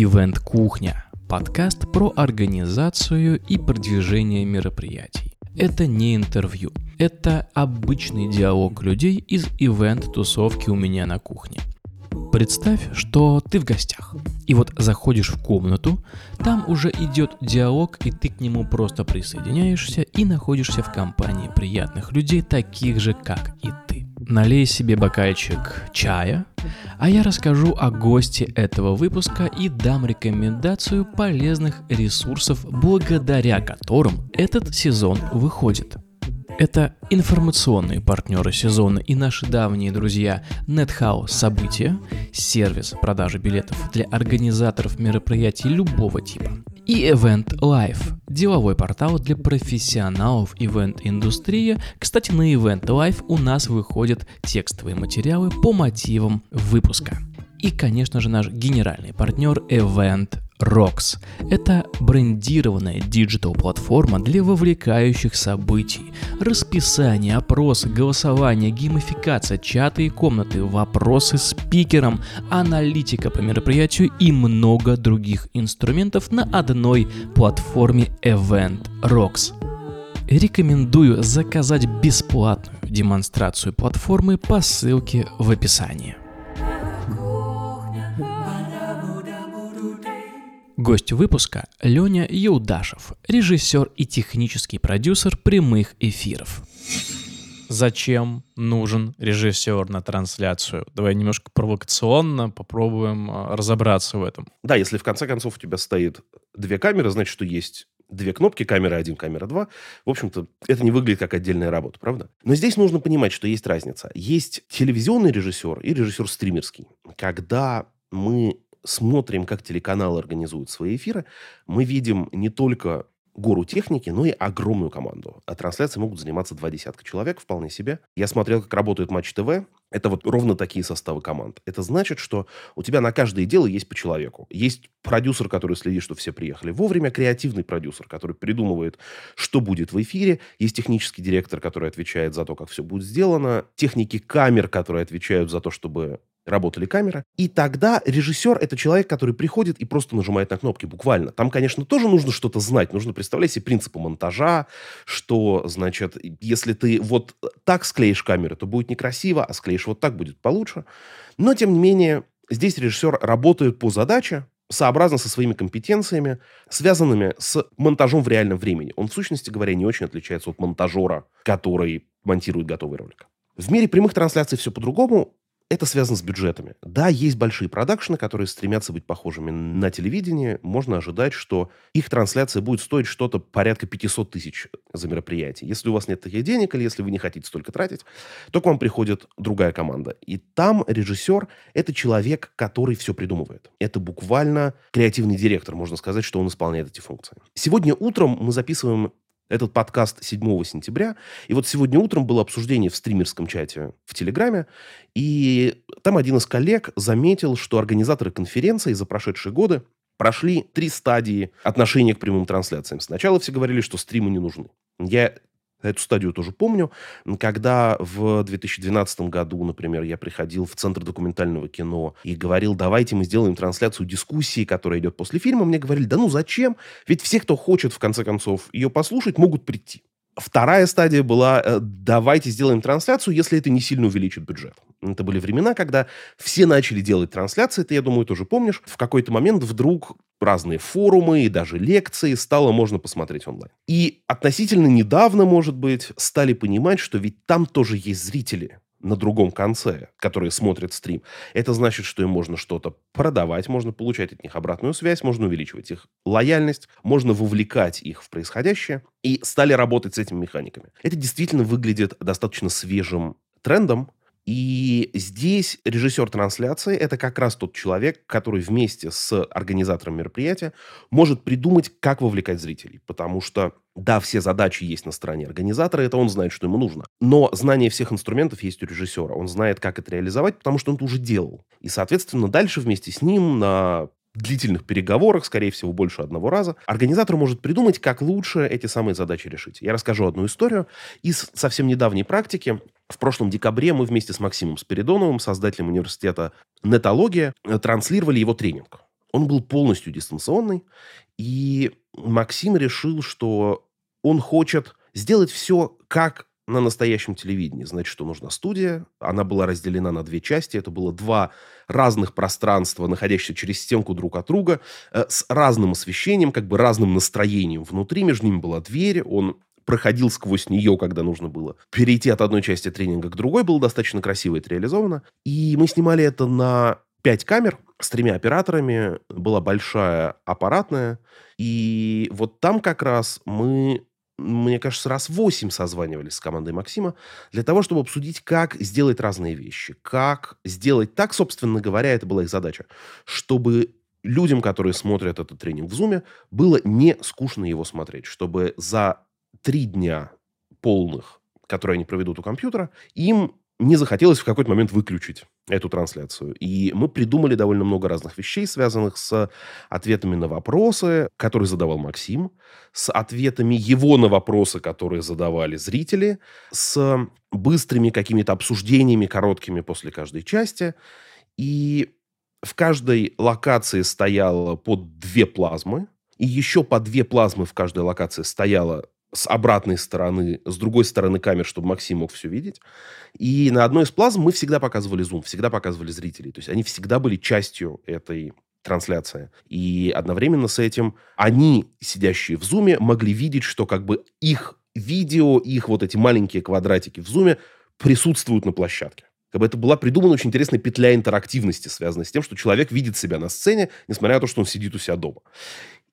Ивент Кухня – подкаст про организацию и продвижение мероприятий. Это не интервью, это обычный диалог людей из ивент-тусовки у меня на кухне. Представь, что ты в гостях. И вот заходишь в комнату, там уже идет диалог, и ты к нему просто присоединяешься и находишься в компании приятных людей, таких же, как и ты. Налей себе бокальчик чая, а я расскажу о госте этого выпуска и дам рекомендацию полезных ресурсов, благодаря которым этот сезон выходит. Это информационные партнеры сезона и наши давние друзья NetHouse События, сервис продажи билетов для организаторов мероприятий любого типа, и Event Life, деловой портал для профессионалов ивент-индустрии. Кстати, на Event Life у нас выходят текстовые материалы по мотивам выпуска. И, конечно же, наш генеральный партнер Event Rocks. Это брендированная digital-платформа для вовлекающих событий. Расписание, опросы, голосование, геймификация, чаты и комнаты, вопросы спикерам, аналитика по мероприятию и много других инструментов на одной платформе Event Rocks. Рекомендую заказать бесплатную демонстрацию платформы по ссылке в описании. Гость выпуска – Леня Юдашев, режиссер и технический продюсер прямых эфиров. Зачем нужен режиссер на трансляцию? Давай немножко провокационно попробуем а, разобраться в этом. Да, если в конце концов у тебя стоит две камеры, значит, что есть две кнопки, камера 1, камера 2. В общем-то, это не выглядит как отдельная работа, правда? Но здесь нужно понимать, что есть разница. Есть телевизионный режиссер и режиссер стримерский. Когда мы смотрим, как телеканалы организуют свои эфиры, мы видим не только гору техники, но и огромную команду. А трансляции могут заниматься два десятка человек, вполне себе. Я смотрел, как работает Матч ТВ. Это вот ровно такие составы команд. Это значит, что у тебя на каждое дело есть по человеку. Есть продюсер, который следит, что все приехали вовремя, креативный продюсер, который придумывает, что будет в эфире. Есть технический директор, который отвечает за то, как все будет сделано. Техники камер, которые отвечают за то, чтобы работали камеры. И тогда режиссер — это человек, который приходит и просто нажимает на кнопки, буквально. Там, конечно, тоже нужно что-то знать. Нужно представлять себе принципы монтажа, что, значит, если ты вот так склеишь камеры, то будет некрасиво, а склеишь вот так будет получше. Но, тем не менее, здесь режиссер работает по задаче, сообразно со своими компетенциями, связанными с монтажом в реальном времени. Он, в сущности говоря, не очень отличается от монтажера, который монтирует готовый ролик. В мире прямых трансляций все по-другому это связано с бюджетами. Да, есть большие продакшены, которые стремятся быть похожими на телевидение. Можно ожидать, что их трансляция будет стоить что-то порядка 500 тысяч за мероприятие. Если у вас нет таких денег или если вы не хотите столько тратить, то к вам приходит другая команда. И там режиссер – это человек, который все придумывает. Это буквально креативный директор, можно сказать, что он исполняет эти функции. Сегодня утром мы записываем этот подкаст 7 сентября. И вот сегодня утром было обсуждение в стримерском чате в Телеграме. И там один из коллег заметил, что организаторы конференции за прошедшие годы прошли три стадии отношения к прямым трансляциям. Сначала все говорили, что стримы не нужны. Я Эту стадию тоже помню. Когда в 2012 году, например, я приходил в Центр документального кино и говорил, давайте мы сделаем трансляцию дискуссии, которая идет после фильма, мне говорили, да ну зачем? Ведь все, кто хочет, в конце концов, ее послушать, могут прийти. Вторая стадия была, э, давайте сделаем трансляцию, если это не сильно увеличит бюджет. Это были времена, когда все начали делать трансляции, ты, я думаю, тоже помнишь. В какой-то момент вдруг разные форумы и даже лекции стало можно посмотреть онлайн. И относительно недавно, может быть, стали понимать, что ведь там тоже есть зрители на другом конце, которые смотрят стрим. Это значит, что им можно что-то продавать, можно получать от них обратную связь, можно увеличивать их лояльность, можно вовлекать их в происходящее. И стали работать с этими механиками. Это действительно выглядит достаточно свежим трендом, и здесь режиссер трансляции – это как раз тот человек, который вместе с организатором мероприятия может придумать, как вовлекать зрителей. Потому что, да, все задачи есть на стороне организатора, это он знает, что ему нужно. Но знание всех инструментов есть у режиссера. Он знает, как это реализовать, потому что он это уже делал. И, соответственно, дальше вместе с ним на длительных переговорах, скорее всего, больше одного раза, организатор может придумать, как лучше эти самые задачи решить. Я расскажу одну историю из совсем недавней практики. В прошлом декабре мы вместе с Максимом Спиридоновым, создателем университета «Нетология», транслировали его тренинг. Он был полностью дистанционный, и Максим решил, что он хочет сделать все как на настоящем телевидении. Значит, что нужна студия. Она была разделена на две части. Это было два разных пространства, находящихся через стенку друг от друга, э, с разным освещением, как бы разным настроением. Внутри между ними была дверь. Он проходил сквозь нее, когда нужно было перейти от одной части тренинга к другой. Было достаточно красиво это реализовано. И мы снимали это на пять камер с тремя операторами. Была большая аппаратная. И вот там как раз мы мне кажется, раз восемь созванивались с командой Максима для того, чтобы обсудить, как сделать разные вещи. Как сделать так, собственно говоря, это была их задача, чтобы людям, которые смотрят этот тренинг в Зуме, было не скучно его смотреть. Чтобы за три дня полных, которые они проведут у компьютера, им не захотелось в какой-то момент выключить эту трансляцию. И мы придумали довольно много разных вещей, связанных с ответами на вопросы, которые задавал Максим, с ответами его на вопросы, которые задавали зрители, с быстрыми какими-то обсуждениями, короткими после каждой части. И в каждой локации стояло по две плазмы, и еще по две плазмы в каждой локации стояло с обратной стороны, с другой стороны камер, чтобы Максим мог все видеть. И на одной из плазм мы всегда показывали зум, всегда показывали зрителей. То есть они всегда были частью этой трансляции. И одновременно с этим они, сидящие в зуме, могли видеть, что как бы их видео, их вот эти маленькие квадратики в зуме присутствуют на площадке. Как бы это была придумана очень интересная петля интерактивности, связанная с тем, что человек видит себя на сцене, несмотря на то, что он сидит у себя дома.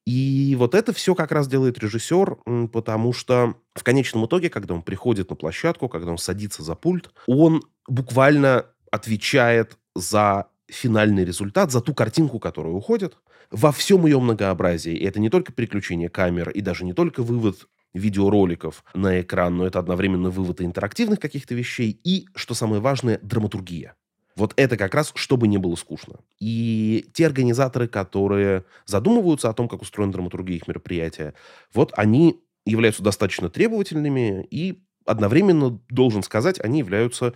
И вот это все как раз делает режиссер, потому что в конечном итоге, когда он приходит на площадку, когда он садится за пульт, он буквально отвечает за финальный результат, за ту картинку, которая уходит, во всем ее многообразии. И это не только переключение камер, и даже не только вывод видеороликов на экран, но это одновременно вывод интерактивных каких-то вещей и, что самое важное, драматургия. Вот это как раз, чтобы не было скучно. И те организаторы, которые задумываются о том, как устроена драматургия их мероприятия, вот они являются достаточно требовательными и одновременно, должен сказать, они являются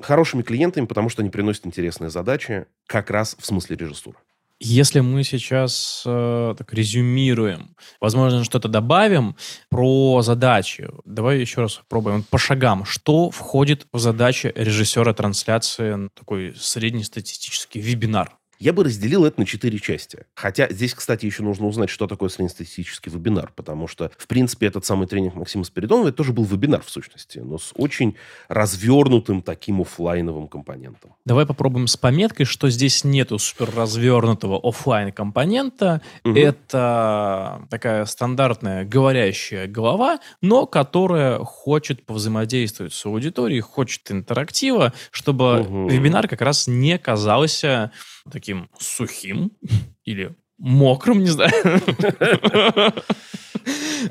хорошими клиентами, потому что они приносят интересные задачи как раз в смысле режиссуры. Если мы сейчас э, так резюмируем, возможно, что-то добавим про задачи. Давай еще раз попробуем по шагам. Что входит в задачи режиссера трансляции такой среднестатистический вебинар? Я бы разделил это на четыре части. Хотя здесь, кстати, еще нужно узнать, что такое среднестатистический вебинар, потому что, в принципе, этот самый тренинг Максима Спиридонова, это тоже был вебинар, в сущности, но с очень развернутым таким офлайновым компонентом. Давай попробуем с пометкой, что здесь нету супер развернутого офлайн компонента. Угу. Это такая стандартная говорящая голова, но которая хочет повзаимодействовать с аудиторией, хочет интерактива, чтобы угу. вебинар как раз не казался таким сухим или мокрым, не знаю.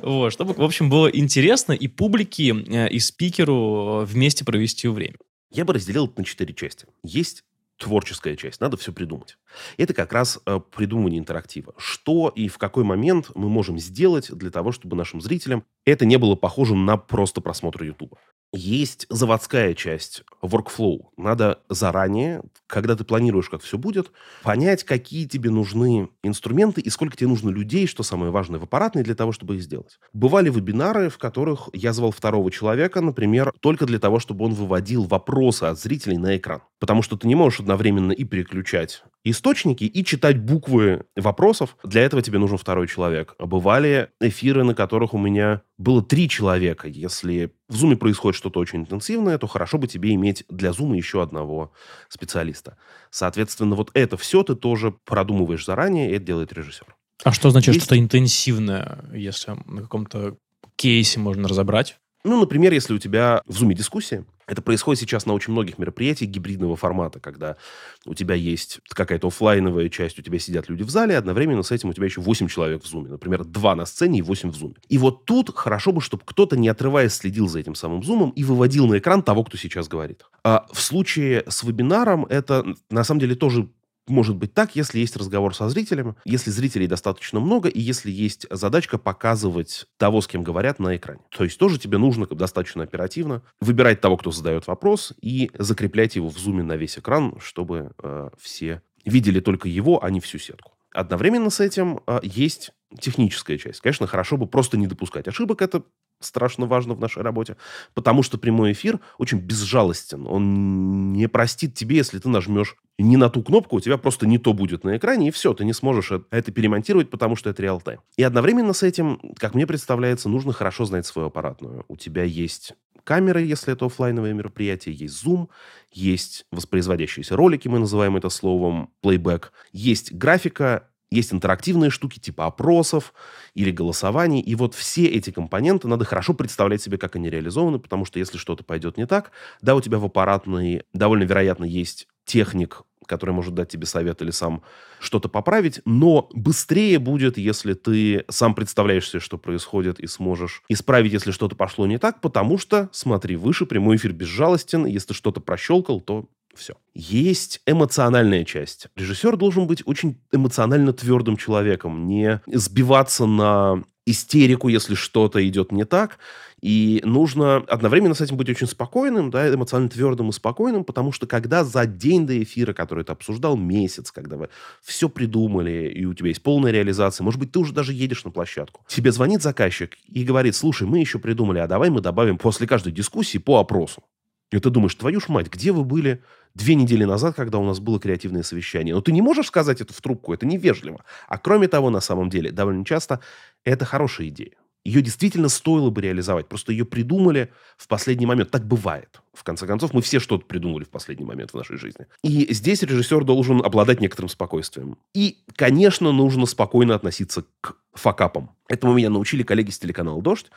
Вот, чтобы, в общем, было интересно и публике, э, и спикеру вместе провести время. Я бы разделил это на четыре части. Есть творческая часть, надо все придумать. Это как раз э, придумывание интерактива. Что и в какой момент мы можем сделать для того, чтобы нашим зрителям это не было похожим на просто просмотр Ютуба. Есть заводская часть, workflow. Надо заранее, когда ты планируешь, как все будет, понять, какие тебе нужны инструменты и сколько тебе нужно людей, что самое важное, в аппаратной для того, чтобы их сделать. Бывали вебинары, в которых я звал второго человека, например, только для того, чтобы он выводил вопросы от зрителей на экран. Потому что ты не можешь одновременно и переключать источники, и читать буквы вопросов. Для этого тебе нужен второй человек. Бывали эфиры, на которых у меня было три человека. Если в Zoom происходит что-то очень интенсивное, то хорошо бы тебе иметь для Zoom еще одного специалиста. Соответственно, вот это все ты тоже продумываешь заранее, и это делает режиссер. А что значит Есть... что-то интенсивное, если на каком-то кейсе можно разобрать? Ну, например, если у тебя в Zoom дискуссия, это происходит сейчас на очень многих мероприятиях гибридного формата, когда у тебя есть какая-то офлайновая часть, у тебя сидят люди в зале, одновременно с этим у тебя еще 8 человек в зуме. Например, 2 на сцене и 8 в зуме. И вот тут хорошо бы, чтобы кто-то, не отрываясь, следил за этим самым зумом и выводил на экран того, кто сейчас говорит. А в случае с вебинаром это на самом деле тоже может быть так, если есть разговор со зрителем, если зрителей достаточно много, и если есть задачка показывать того, с кем говорят на экране. То есть тоже тебе нужно достаточно оперативно выбирать того, кто задает вопрос, и закреплять его в зуме на весь экран, чтобы э, все видели только его, а не всю сетку. Одновременно с этим э, есть техническая часть. Конечно, хорошо бы просто не допускать ошибок. Это страшно важно в нашей работе, потому что прямой эфир очень безжалостен. Он не простит тебе, если ты нажмешь не на ту кнопку, у тебя просто не то будет на экране, и все, ты не сможешь это перемонтировать, потому что это реал-тайм. И одновременно с этим, как мне представляется, нужно хорошо знать свою аппаратную. У тебя есть камеры, если это офлайновое мероприятие, есть Zoom, есть воспроизводящиеся ролики, мы называем это словом playback, есть графика, есть интерактивные штуки типа опросов или голосований. И вот все эти компоненты надо хорошо представлять себе, как они реализованы, потому что если что-то пойдет не так, да, у тебя в аппаратной довольно вероятно есть техник, который может дать тебе совет или сам что-то поправить, но быстрее будет, если ты сам представляешь себе, что происходит, и сможешь исправить, если что-то пошло не так, потому что, смотри, выше прямой эфир безжалостен, если что-то прощелкал, то все. Есть эмоциональная часть. Режиссер должен быть очень эмоционально твердым человеком, не сбиваться на истерику, если что-то идет не так. И нужно одновременно с этим быть очень спокойным, да, эмоционально твердым и спокойным, потому что когда за день до эфира, который ты обсуждал, месяц, когда вы все придумали, и у тебя есть полная реализация, может быть, ты уже даже едешь на площадку, тебе звонит заказчик и говорит, слушай, мы еще придумали, а давай мы добавим после каждой дискуссии по опросу. И ты думаешь, твою ж мать, где вы были две недели назад, когда у нас было креативное совещание? Но ты не можешь сказать это в трубку, это невежливо. А кроме того, на самом деле, довольно часто это хорошая идея. Ее действительно стоило бы реализовать. Просто ее придумали в последний момент. Так бывает. В конце концов, мы все что-то придумали в последний момент в нашей жизни. И здесь режиссер должен обладать некоторым спокойствием. И, конечно, нужно спокойно относиться к факапам. Этому меня научили коллеги с телеканала «Дождь»,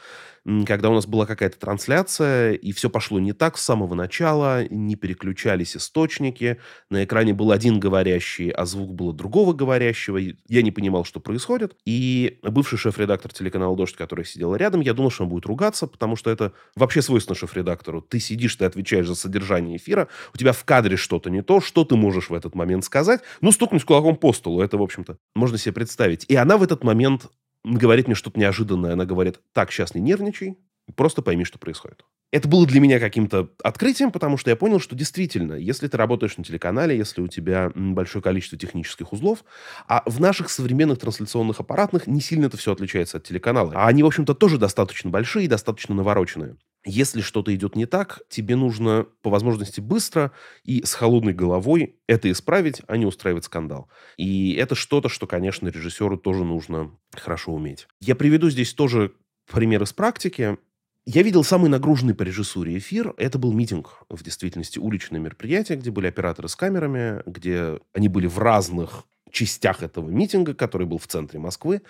когда у нас была какая-то трансляция, и все пошло не так с самого начала, не переключались источники, на экране был один говорящий, а звук было другого говорящего, я не понимал, что происходит, и бывший шеф-редактор телеканала «Дождь», который сидел рядом, я думал, что он будет ругаться, потому что это вообще свойственно шеф-редактору. Ты сидишь, ты отвечаешь за содержание эфира, у тебя в кадре что-то не то, что ты можешь в этот момент сказать, ну, стукнуть кулаком по столу, это, в общем-то, можно себе представить. И она в этот момент говорит мне что-то неожиданное. Она говорит, так, сейчас не нервничай, просто пойми, что происходит. Это было для меня каким-то открытием, потому что я понял, что действительно, если ты работаешь на телеканале, если у тебя большое количество технических узлов, а в наших современных трансляционных аппаратных не сильно это все отличается от телеканала. А они, в общем-то, тоже достаточно большие и достаточно навороченные. Если что-то идет не так, тебе нужно по возможности быстро и с холодной головой это исправить, а не устраивать скандал. И это что-то, что, конечно, режиссеру тоже нужно хорошо уметь. Я приведу здесь тоже пример из практики. Я видел самый нагруженный по режиссуре эфир. Это был митинг, в действительности, уличное мероприятие, где были операторы с камерами, где они были в разных частях этого митинга, который был в центре Москвы.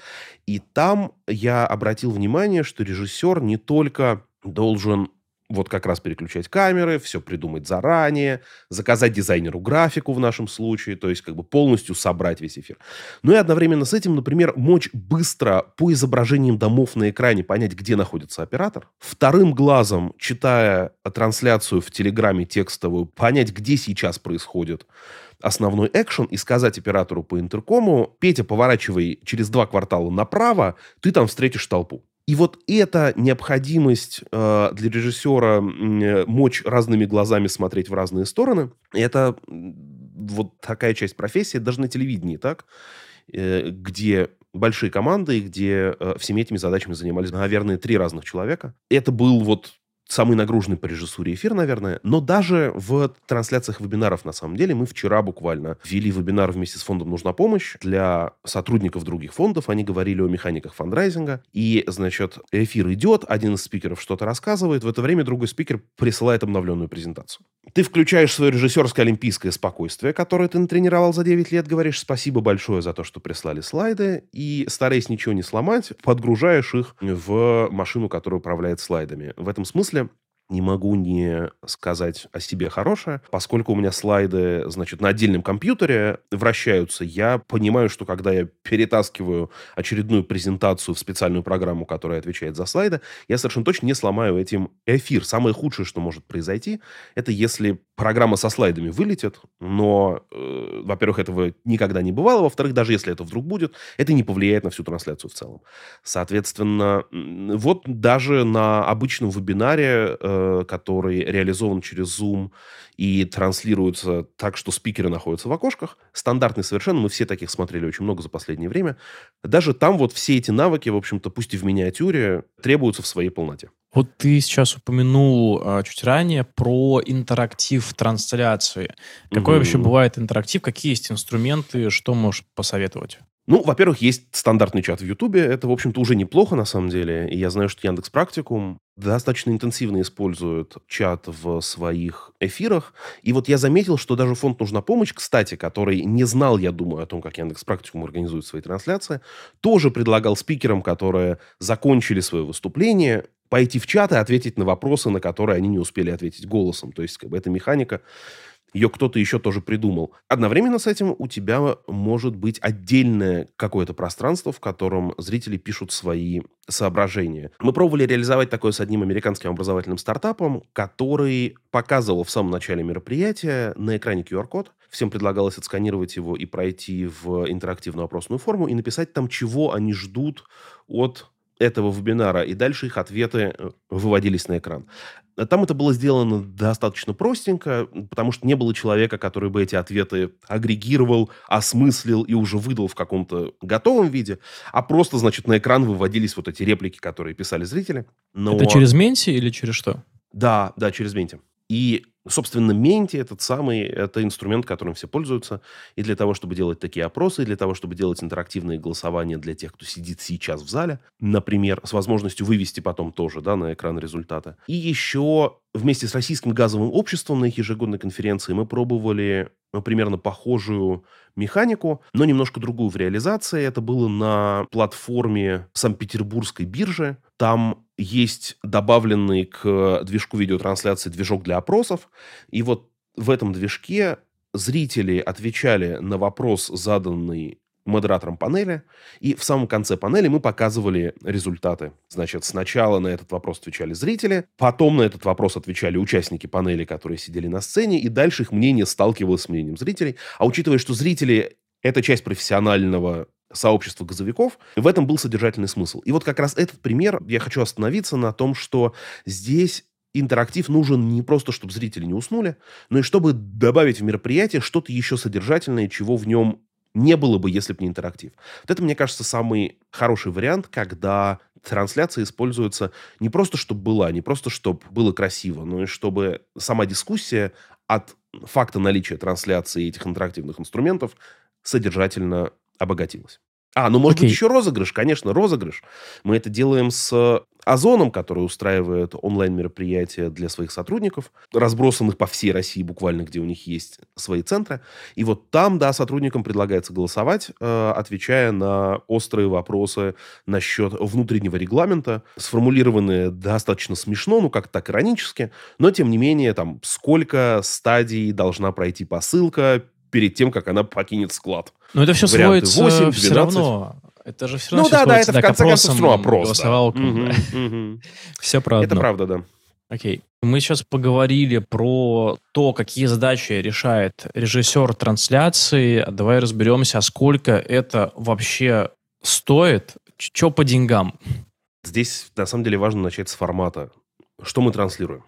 И там я обратил внимание, что режиссер не только должен вот как раз переключать камеры, все придумать заранее, заказать дизайнеру графику в нашем случае, то есть как бы полностью собрать весь эфир. Но и одновременно с этим, например, мочь быстро по изображениям домов на экране понять, где находится оператор. Вторым глазом, читая трансляцию в Телеграме текстовую, понять, где сейчас происходит основной экшен и сказать оператору по интеркому, Петя, поворачивай через два квартала направо, ты там встретишь толпу. И вот эта необходимость э, для режиссера э, мочь разными глазами смотреть в разные стороны, это вот такая часть профессии, даже на телевидении, так, э, где большие команды, где э, всеми этими задачами занимались, наверное, три разных человека. Это был вот самый нагруженный по режиссуре эфир, наверное. Но даже в трансляциях вебинаров, на самом деле, мы вчера буквально вели вебинар вместе с фондом «Нужна помощь» для сотрудников других фондов. Они говорили о механиках фандрайзинга. И, значит, эфир идет, один из спикеров что-то рассказывает. В это время другой спикер присылает обновленную презентацию. Ты включаешь свое режиссерское олимпийское спокойствие, которое ты натренировал за 9 лет, говоришь спасибо большое за то, что прислали слайды, и, стараясь ничего не сломать, подгружаешь их в машину, которая управляет слайдами. В этом смысле не могу не сказать о себе хорошее. Поскольку у меня слайды, значит, на отдельном компьютере вращаются, я понимаю, что когда я перетаскиваю очередную презентацию в специальную программу, которая отвечает за слайды, я совершенно точно не сломаю этим эфир. Самое худшее, что может произойти, это если программа со слайдами вылетит, но, э, во-первых, этого никогда не бывало, во-вторых, даже если это вдруг будет, это не повлияет на всю трансляцию в целом. Соответственно, вот даже на обычном вебинаре э, который реализован через Zoom и транслируется так, что спикеры находятся в окошках. Стандартный совершенно, мы все таких смотрели очень много за последнее время. Даже там вот все эти навыки, в общем-то, пусть и в миниатюре, требуются в своей полноте. Вот ты сейчас упомянул а, чуть ранее про интерактив трансляции. Какой угу. вообще бывает интерактив? Какие есть инструменты? Что можешь посоветовать? Ну, во-первых, есть стандартный чат в Ютубе. Это, в общем-то, уже неплохо, на самом деле. И я знаю, что Яндекс Практикум достаточно интенсивно использует чат в своих эфирах. И вот я заметил, что даже фонд «Нужна помощь», кстати, который не знал, я думаю, о том, как Яндекс Практикум организует свои трансляции, тоже предлагал спикерам, которые закончили свое выступление, пойти в чат и ответить на вопросы, на которые они не успели ответить голосом. То есть, как бы, эта механика ее кто-то еще тоже придумал. Одновременно с этим у тебя может быть отдельное какое-то пространство, в котором зрители пишут свои соображения. Мы пробовали реализовать такое с одним американским образовательным стартапом, который показывал в самом начале мероприятия на экране QR-код. Всем предлагалось отсканировать его и пройти в интерактивную опросную форму и написать там, чего они ждут от этого вебинара, и дальше их ответы э, выводились на экран. Там это было сделано достаточно простенько, потому что не было человека, который бы эти ответы агрегировал, осмыслил и уже выдал в каком-то готовом виде, а просто, значит, на экран выводились вот эти реплики, которые писали зрители. Но... Это через Менти или через что? Да, да, через Менти. И Собственно, Менти этот самый, это инструмент, которым все пользуются. И для того, чтобы делать такие опросы, и для того, чтобы делать интерактивные голосования для тех, кто сидит сейчас в зале, например, с возможностью вывести потом тоже да, на экран результата. И еще вместе с Российским газовым обществом на их ежегодной конференции мы пробовали ну, примерно похожую механику, но немножко другую в реализации. Это было на платформе Санкт-Петербургской биржи. Там есть добавленный к движку видеотрансляции движок для опросов. И вот в этом движке зрители отвечали на вопрос, заданный модератором панели, и в самом конце панели мы показывали результаты. Значит, сначала на этот вопрос отвечали зрители, потом на этот вопрос отвечали участники панели, которые сидели на сцене, и дальше их мнение сталкивалось с мнением зрителей. А учитывая, что зрители — это часть профессионального сообщества газовиков, в этом был содержательный смысл. И вот как раз этот пример, я хочу остановиться на том, что здесь интерактив нужен не просто, чтобы зрители не уснули, но и чтобы добавить в мероприятие что-то еще содержательное, чего в нем не было бы, если бы не интерактив. Вот это, мне кажется, самый хороший вариант, когда трансляция используется не просто, чтобы была, не просто, чтобы было красиво, но и чтобы сама дискуссия от факта наличия трансляции этих интерактивных инструментов содержательно обогатилась. А, ну, может okay. быть, еще розыгрыш, конечно, розыгрыш. Мы это делаем с Озоном, который устраивает онлайн-мероприятия для своих сотрудников, разбросанных по всей России буквально, где у них есть свои центры. И вот там, да, сотрудникам предлагается голосовать, э, отвечая на острые вопросы насчет внутреннего регламента, сформулированные достаточно смешно, ну, как так иронически, но, тем не менее, там, сколько стадий должна пройти посылка перед тем, как она покинет склад. Но это все Варианты сводится 8, 12. все равно. Это же все равно Ну да, да, это в конце концов все равно опрос. Все правда. Это правда, да. Окей. Мы сейчас поговорили про то, какие задачи решает режиссер трансляции. Давай разберемся, а сколько это вообще стоит, что по деньгам. Здесь, на самом деле, важно начать с формата. Что мы транслируем?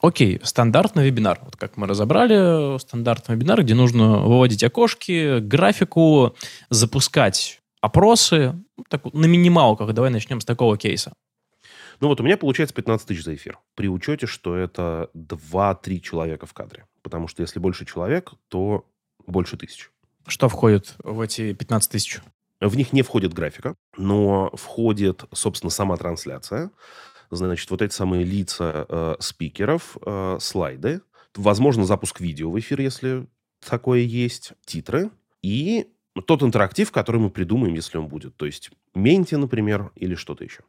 Окей, стандартный вебинар. Вот как мы разобрали, стандартный вебинар, где нужно выводить окошки, графику, запускать опросы. Ну, так, на минималках. Давай начнем с такого кейса. Ну вот у меня получается 15 тысяч за эфир. При учете, что это 2-3 человека в кадре. Потому что если больше человек, то больше тысяч. Что входит в эти 15 тысяч? В них не входит графика, но входит, собственно, сама трансляция значит, вот эти самые лица э, спикеров, э, слайды, возможно, запуск видео в эфир, если такое есть, титры и тот интерактив, который мы придумаем, если он будет. То есть менти, например, или что-то еще.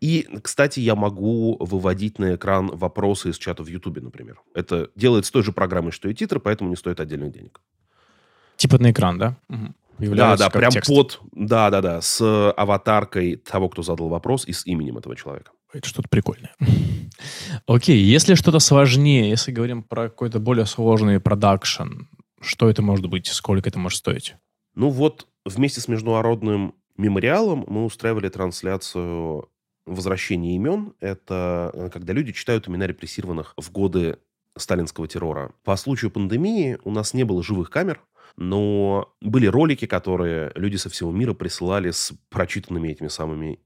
И, кстати, я могу выводить на экран вопросы из чата в Ютубе, например. Это делает с той же программой, что и титры, поэтому не стоит отдельных денег. Типа на экран, да? Угу. Да, да, прям текст. под, да, да, да, с аватаркой того, кто задал вопрос и с именем этого человека. Это что-то прикольное. Окей, если что-то сложнее, если говорим про какой-то более сложный продакшн, что это может быть, сколько это может стоить? Ну вот, вместе с международным мемориалом мы устраивали трансляцию возвращение имен. Это э, когда люди читают имена репрессированных в годы сталинского террора. По случаю пандемии у нас не было живых камер, но были ролики, которые люди со всего мира присылали с прочитанными этими самыми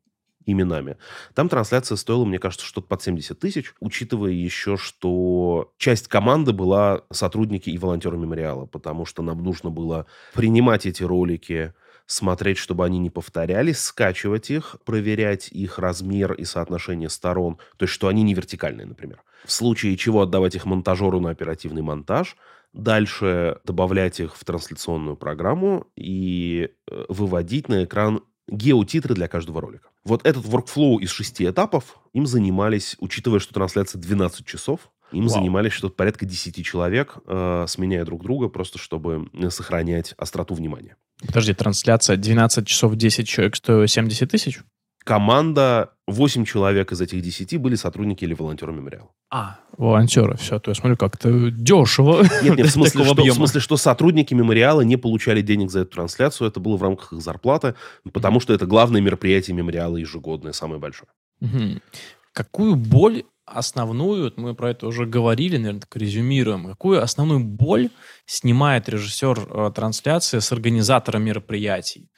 именами. Там трансляция стоила, мне кажется, что-то под 70 тысяч, учитывая еще, что часть команды была сотрудники и волонтеры мемориала, потому что нам нужно было принимать эти ролики, смотреть, чтобы они не повторялись, скачивать их, проверять их размер и соотношение сторон, то есть что они не вертикальные, например. В случае чего отдавать их монтажеру на оперативный монтаж, дальше добавлять их в трансляционную программу и э, выводить на экран геотитры для каждого ролика. Вот этот workflow из шести этапов им занимались, учитывая, что трансляция 12 часов, им Вау. занимались что-то порядка 10 человек, э, сменяя друг друга, просто чтобы э, сохранять остроту внимания. Подожди, трансляция 12 часов 10 человек стоит 70 тысяч? Команда, 8 человек из этих 10 были сотрудники или волонтеры мемориала. А, волонтеры, все. То я смотрю, как-то дешево. Нет, нет, в смысле, что, в смысле, что сотрудники мемориала не получали денег за эту трансляцию, это было в рамках их зарплаты, потому что это главное мероприятие мемориала ежегодное, самое большое. Угу. Какую боль основную, мы про это уже говорили, наверное, так резюмируем, какую основную боль снимает режиссер э, трансляции с организатора мероприятий?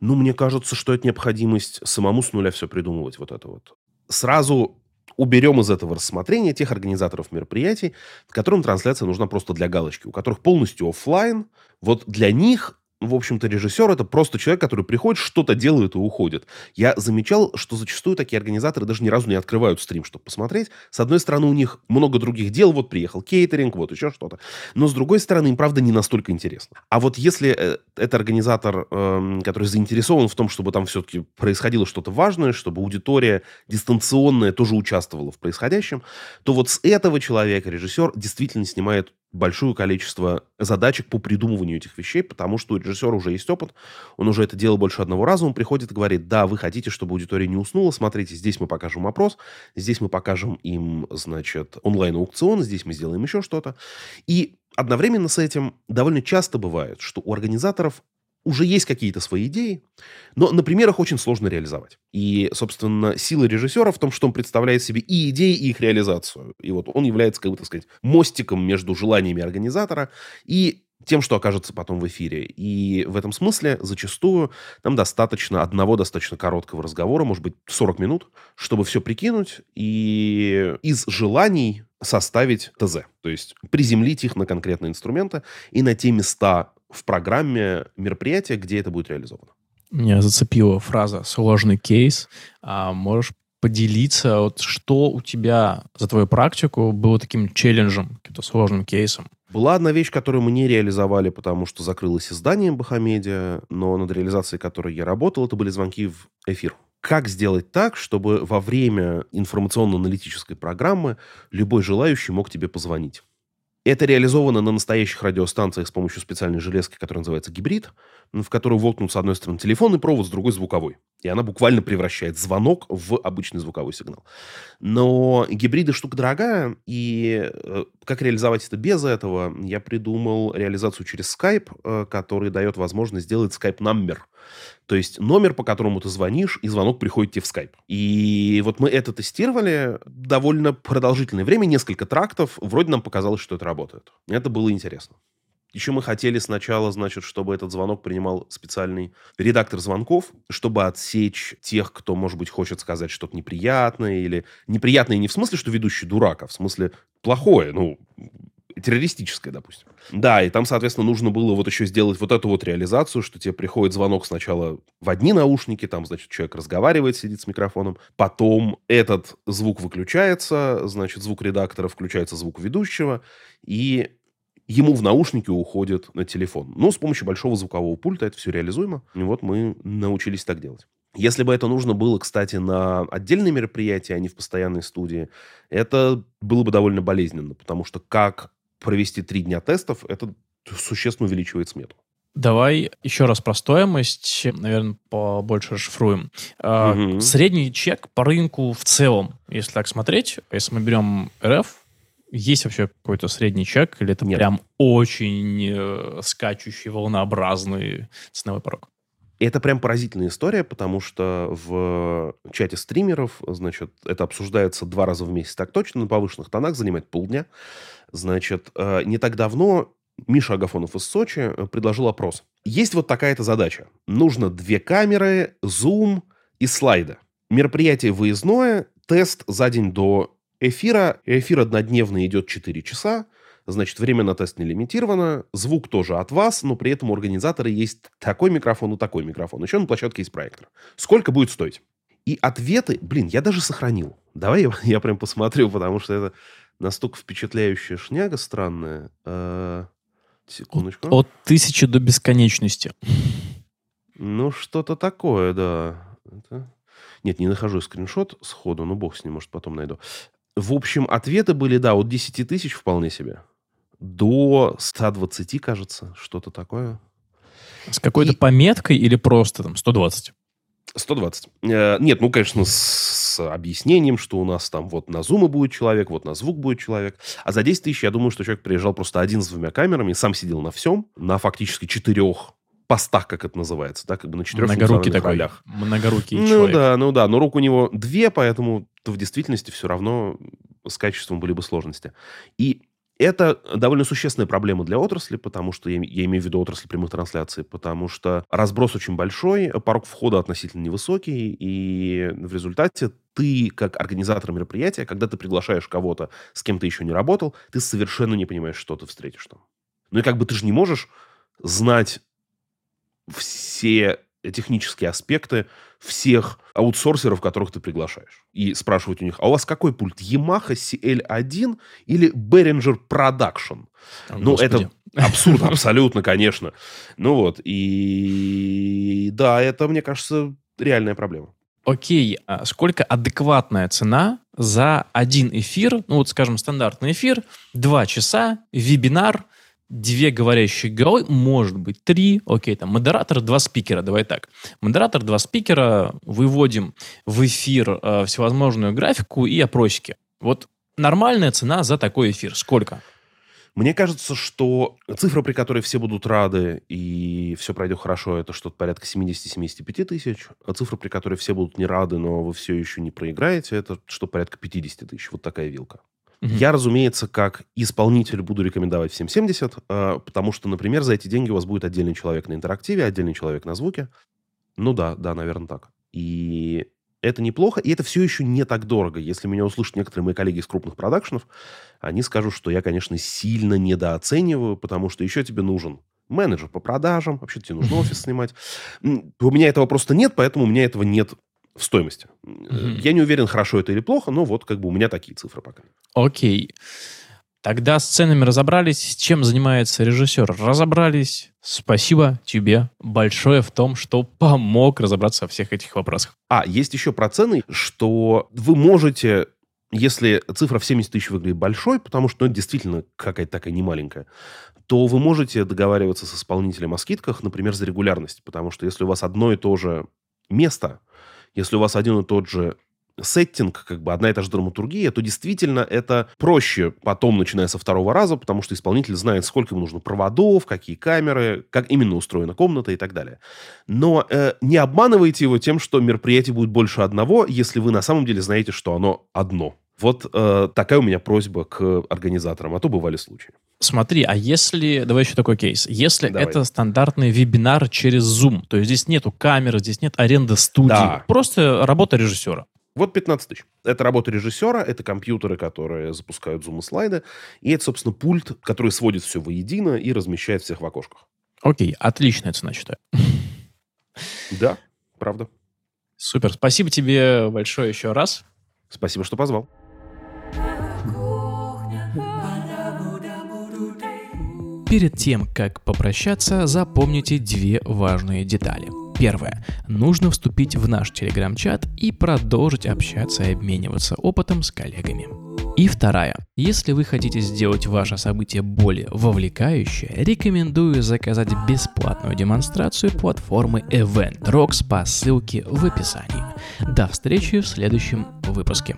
Ну, мне кажется, что это необходимость самому с нуля все придумывать, вот это вот. Сразу уберем из этого рассмотрения тех организаторов мероприятий, которым трансляция нужна просто для галочки, у которых полностью офлайн. Вот для них в общем-то, режиссер это просто человек, который приходит, что-то делает и уходит. Я замечал, что зачастую такие организаторы даже ни разу не открывают стрим, чтобы посмотреть. С одной стороны, у них много других дел, вот приехал кейтеринг, вот еще что-то. Но с другой стороны, им, правда, не настолько интересно. А вот если э, это организатор, э, который заинтересован в том, чтобы там все-таки происходило что-то важное, чтобы аудитория дистанционная тоже участвовала в происходящем, то вот с этого человека режиссер действительно снимает большое количество задачек по придумыванию этих вещей, потому что у режиссера уже есть опыт, он уже это делал больше одного раза, он приходит и говорит, да, вы хотите, чтобы аудитория не уснула, смотрите, здесь мы покажем опрос, здесь мы покажем им, значит, онлайн-аукцион, здесь мы сделаем еще что-то. И одновременно с этим довольно часто бывает, что у организаторов уже есть какие-то свои идеи, но на примерах очень сложно реализовать. И, собственно, сила режиссера в том, что он представляет себе и идеи, и их реализацию. И вот он является, как бы так сказать, мостиком между желаниями организатора и тем, что окажется потом в эфире. И в этом смысле зачастую нам достаточно одного достаточно короткого разговора, может быть, 40 минут, чтобы все прикинуть и из желаний составить ТЗ. То есть приземлить их на конкретные инструменты и на те места в программе мероприятия, где это будет реализовано. Меня зацепила фраза «сложный кейс». А можешь поделиться, вот что у тебя за твою практику было таким челленджем, каким-то сложным кейсом? Была одна вещь, которую мы не реализовали, потому что закрылось издание Бахамедиа, но над реализацией которой я работал, это были звонки в эфир. Как сделать так, чтобы во время информационно-аналитической программы любой желающий мог тебе позвонить? Это реализовано на настоящих радиостанциях с помощью специальной железки, которая называется гибрид, в которую воткнут с одной стороны телефонный провод, с другой звуковой. И она буквально превращает звонок в обычный звуковой сигнал. Но гибриды штука дорогая, и э, как реализовать это без этого, я придумал реализацию через Skype, э, который дает возможность сделать Skype number то есть номер, по которому ты звонишь, и звонок приходит тебе в Skype. И вот мы это тестировали довольно продолжительное время, несколько трактов. Вроде нам показалось, что это работает. Это было интересно. Еще мы хотели сначала, значит, чтобы этот звонок принимал специальный редактор звонков, чтобы отсечь тех, кто, может быть, хочет сказать что-то неприятное или неприятное не в смысле, что ведущий дурак, а в смысле плохое. Ну, террористическое, допустим. Да, и там, соответственно, нужно было вот еще сделать вот эту вот реализацию, что тебе приходит звонок сначала в одни наушники, там, значит, человек разговаривает, сидит с микрофоном, потом этот звук выключается, значит, звук редактора включается звук ведущего, и ему в наушники уходит на телефон. Но с помощью большого звукового пульта это все реализуемо. И вот мы научились так делать. Если бы это нужно было, кстати, на отдельные мероприятия, а не в постоянной студии, это было бы довольно болезненно, потому что как провести три дня тестов, это существенно увеличивает смету. Давай еще раз про стоимость, наверное, побольше расшифруем. Угу. Средний чек по рынку в целом, если так смотреть, если мы берем РФ, есть вообще какой-то средний чек, или это Нет. прям очень э, скачущий, волнообразный ценовой порог? это прям поразительная история, потому что в чате стримеров, значит, это обсуждается два раза в месяц так точно, на повышенных тонах, занимает полдня. Значит, э, не так давно Миша Агафонов из Сочи э, предложил опрос. Есть вот такая-то задача. Нужно две камеры, зум и слайды. Мероприятие выездное, тест за день до эфира. Эфир однодневный идет 4 часа. Значит, время на тест не лимитировано, звук тоже от вас, но при этом у организатора есть такой микрофон и такой микрофон. Еще на площадке есть проектор. Сколько будет стоить? И ответы, блин, я даже сохранил. Давай я, я прям посмотрю, потому что это настолько впечатляющая шняга странная. Э, секундочку. От тысячи до бесконечности. Ну, что-то такое, да. Это... Нет, не нахожу скриншот сходу, но бог с ним, может, потом найду. В общем, ответы были, да, от 10 тысяч вполне себе до 120, кажется, что-то такое. С какой-то и... пометкой или просто там 120? 120. Э, нет, ну, конечно, с объяснением, что у нас там вот на зумы будет человек, вот на звук будет человек. А за 10 тысяч, я думаю, что человек приезжал просто один с двумя камерами, сам сидел на всем, на фактически четырех постах, как это называется, да, как бы на четырех Многорукий такой, ролях. Многорукий ну, человек. да, ну да, но рук у него две, поэтому в действительности все равно с качеством были бы сложности. И это довольно существенная проблема для отрасли, потому что я, я имею в виду отрасль прямых трансляций, потому что разброс очень большой, порог входа относительно невысокий, и в результате ты, как организатор мероприятия, когда ты приглашаешь кого-то, с кем ты еще не работал, ты совершенно не понимаешь, что ты встретишь там. Ну и как бы ты же не можешь знать все технические аспекты всех аутсорсеров, которых ты приглашаешь. И спрашивать у них, а у вас какой пульт? Yamaha CL1 или Behringer Production? О, ну, Господи. это абсурд, абсолютно, конечно. Ну вот, и да, это, мне кажется, реальная проблема. Окей, а сколько адекватная цена за один эфир, ну вот, скажем, стандартный эфир, два часа, вебинар, две говорящие головы, может быть, три, окей, там, модератор, два спикера, давай так. Модератор, два спикера, выводим в эфир э, всевозможную графику и опросики. Вот нормальная цена за такой эфир, сколько? Мне кажется, что цифра, при которой все будут рады и все пройдет хорошо, это что-то порядка 70-75 тысяч. А цифра, при которой все будут не рады, но вы все еще не проиграете, это что порядка 50 тысяч. Вот такая вилка. Угу. Я, разумеется, как исполнитель буду рекомендовать всем 70, э, потому что, например, за эти деньги у вас будет отдельный человек на интерактиве, отдельный человек на звуке. Ну да, да, наверное, так. И это неплохо, и это все еще не так дорого. Если меня услышат некоторые мои коллеги из крупных продакшенов, они скажут, что я, конечно, сильно недооцениваю, потому что еще тебе нужен менеджер по продажам, вообще тебе нужно офис снимать. У меня этого просто нет, поэтому у меня этого нет в стоимости. Mm-hmm. Я не уверен, хорошо это или плохо, но вот как бы у меня такие цифры пока. Окей. Okay. Тогда с ценами разобрались, чем занимается режиссер. Разобрались. Спасибо тебе большое в том, что помог разобраться во всех этих вопросах. А, есть еще про цены, что вы можете, если цифра в 70 тысяч выглядит большой, потому что ну, это действительно какая-то такая немаленькая, то вы можете договариваться с исполнителем о скидках, например, за регулярность. Потому что если у вас одно и то же место, если у вас один и тот же сеттинг, как бы одна и та же драматургия, то действительно это проще потом, начиная со второго раза, потому что исполнитель знает, сколько ему нужно проводов, какие камеры, как именно устроена комната и так далее. Но э, не обманывайте его тем, что мероприятие будет больше одного, если вы на самом деле знаете, что оно одно. Вот э, такая у меня просьба к организаторам, а то бывали случаи. Смотри, а если, давай еще такой кейс, если давай. это стандартный вебинар через Zoom, то есть здесь нету камеры, здесь нет аренды студии, да. просто работа режиссера. Вот 15 тысяч. Это работа режиссера, это компьютеры, которые запускают зум и слайды, и это, собственно, пульт, который сводит все воедино и размещает всех в окошках. Окей, отличная цена, считаю. Да, правда. Супер, спасибо тебе большое еще раз. Спасибо, что позвал. Перед тем, как попрощаться, запомните две важные детали. Первое. Нужно вступить в наш телеграм-чат и продолжить общаться и обмениваться опытом с коллегами. И вторая. Если вы хотите сделать ваше событие более вовлекающее, рекомендую заказать бесплатную демонстрацию платформы EventRox по ссылке в описании. До встречи в следующем выпуске.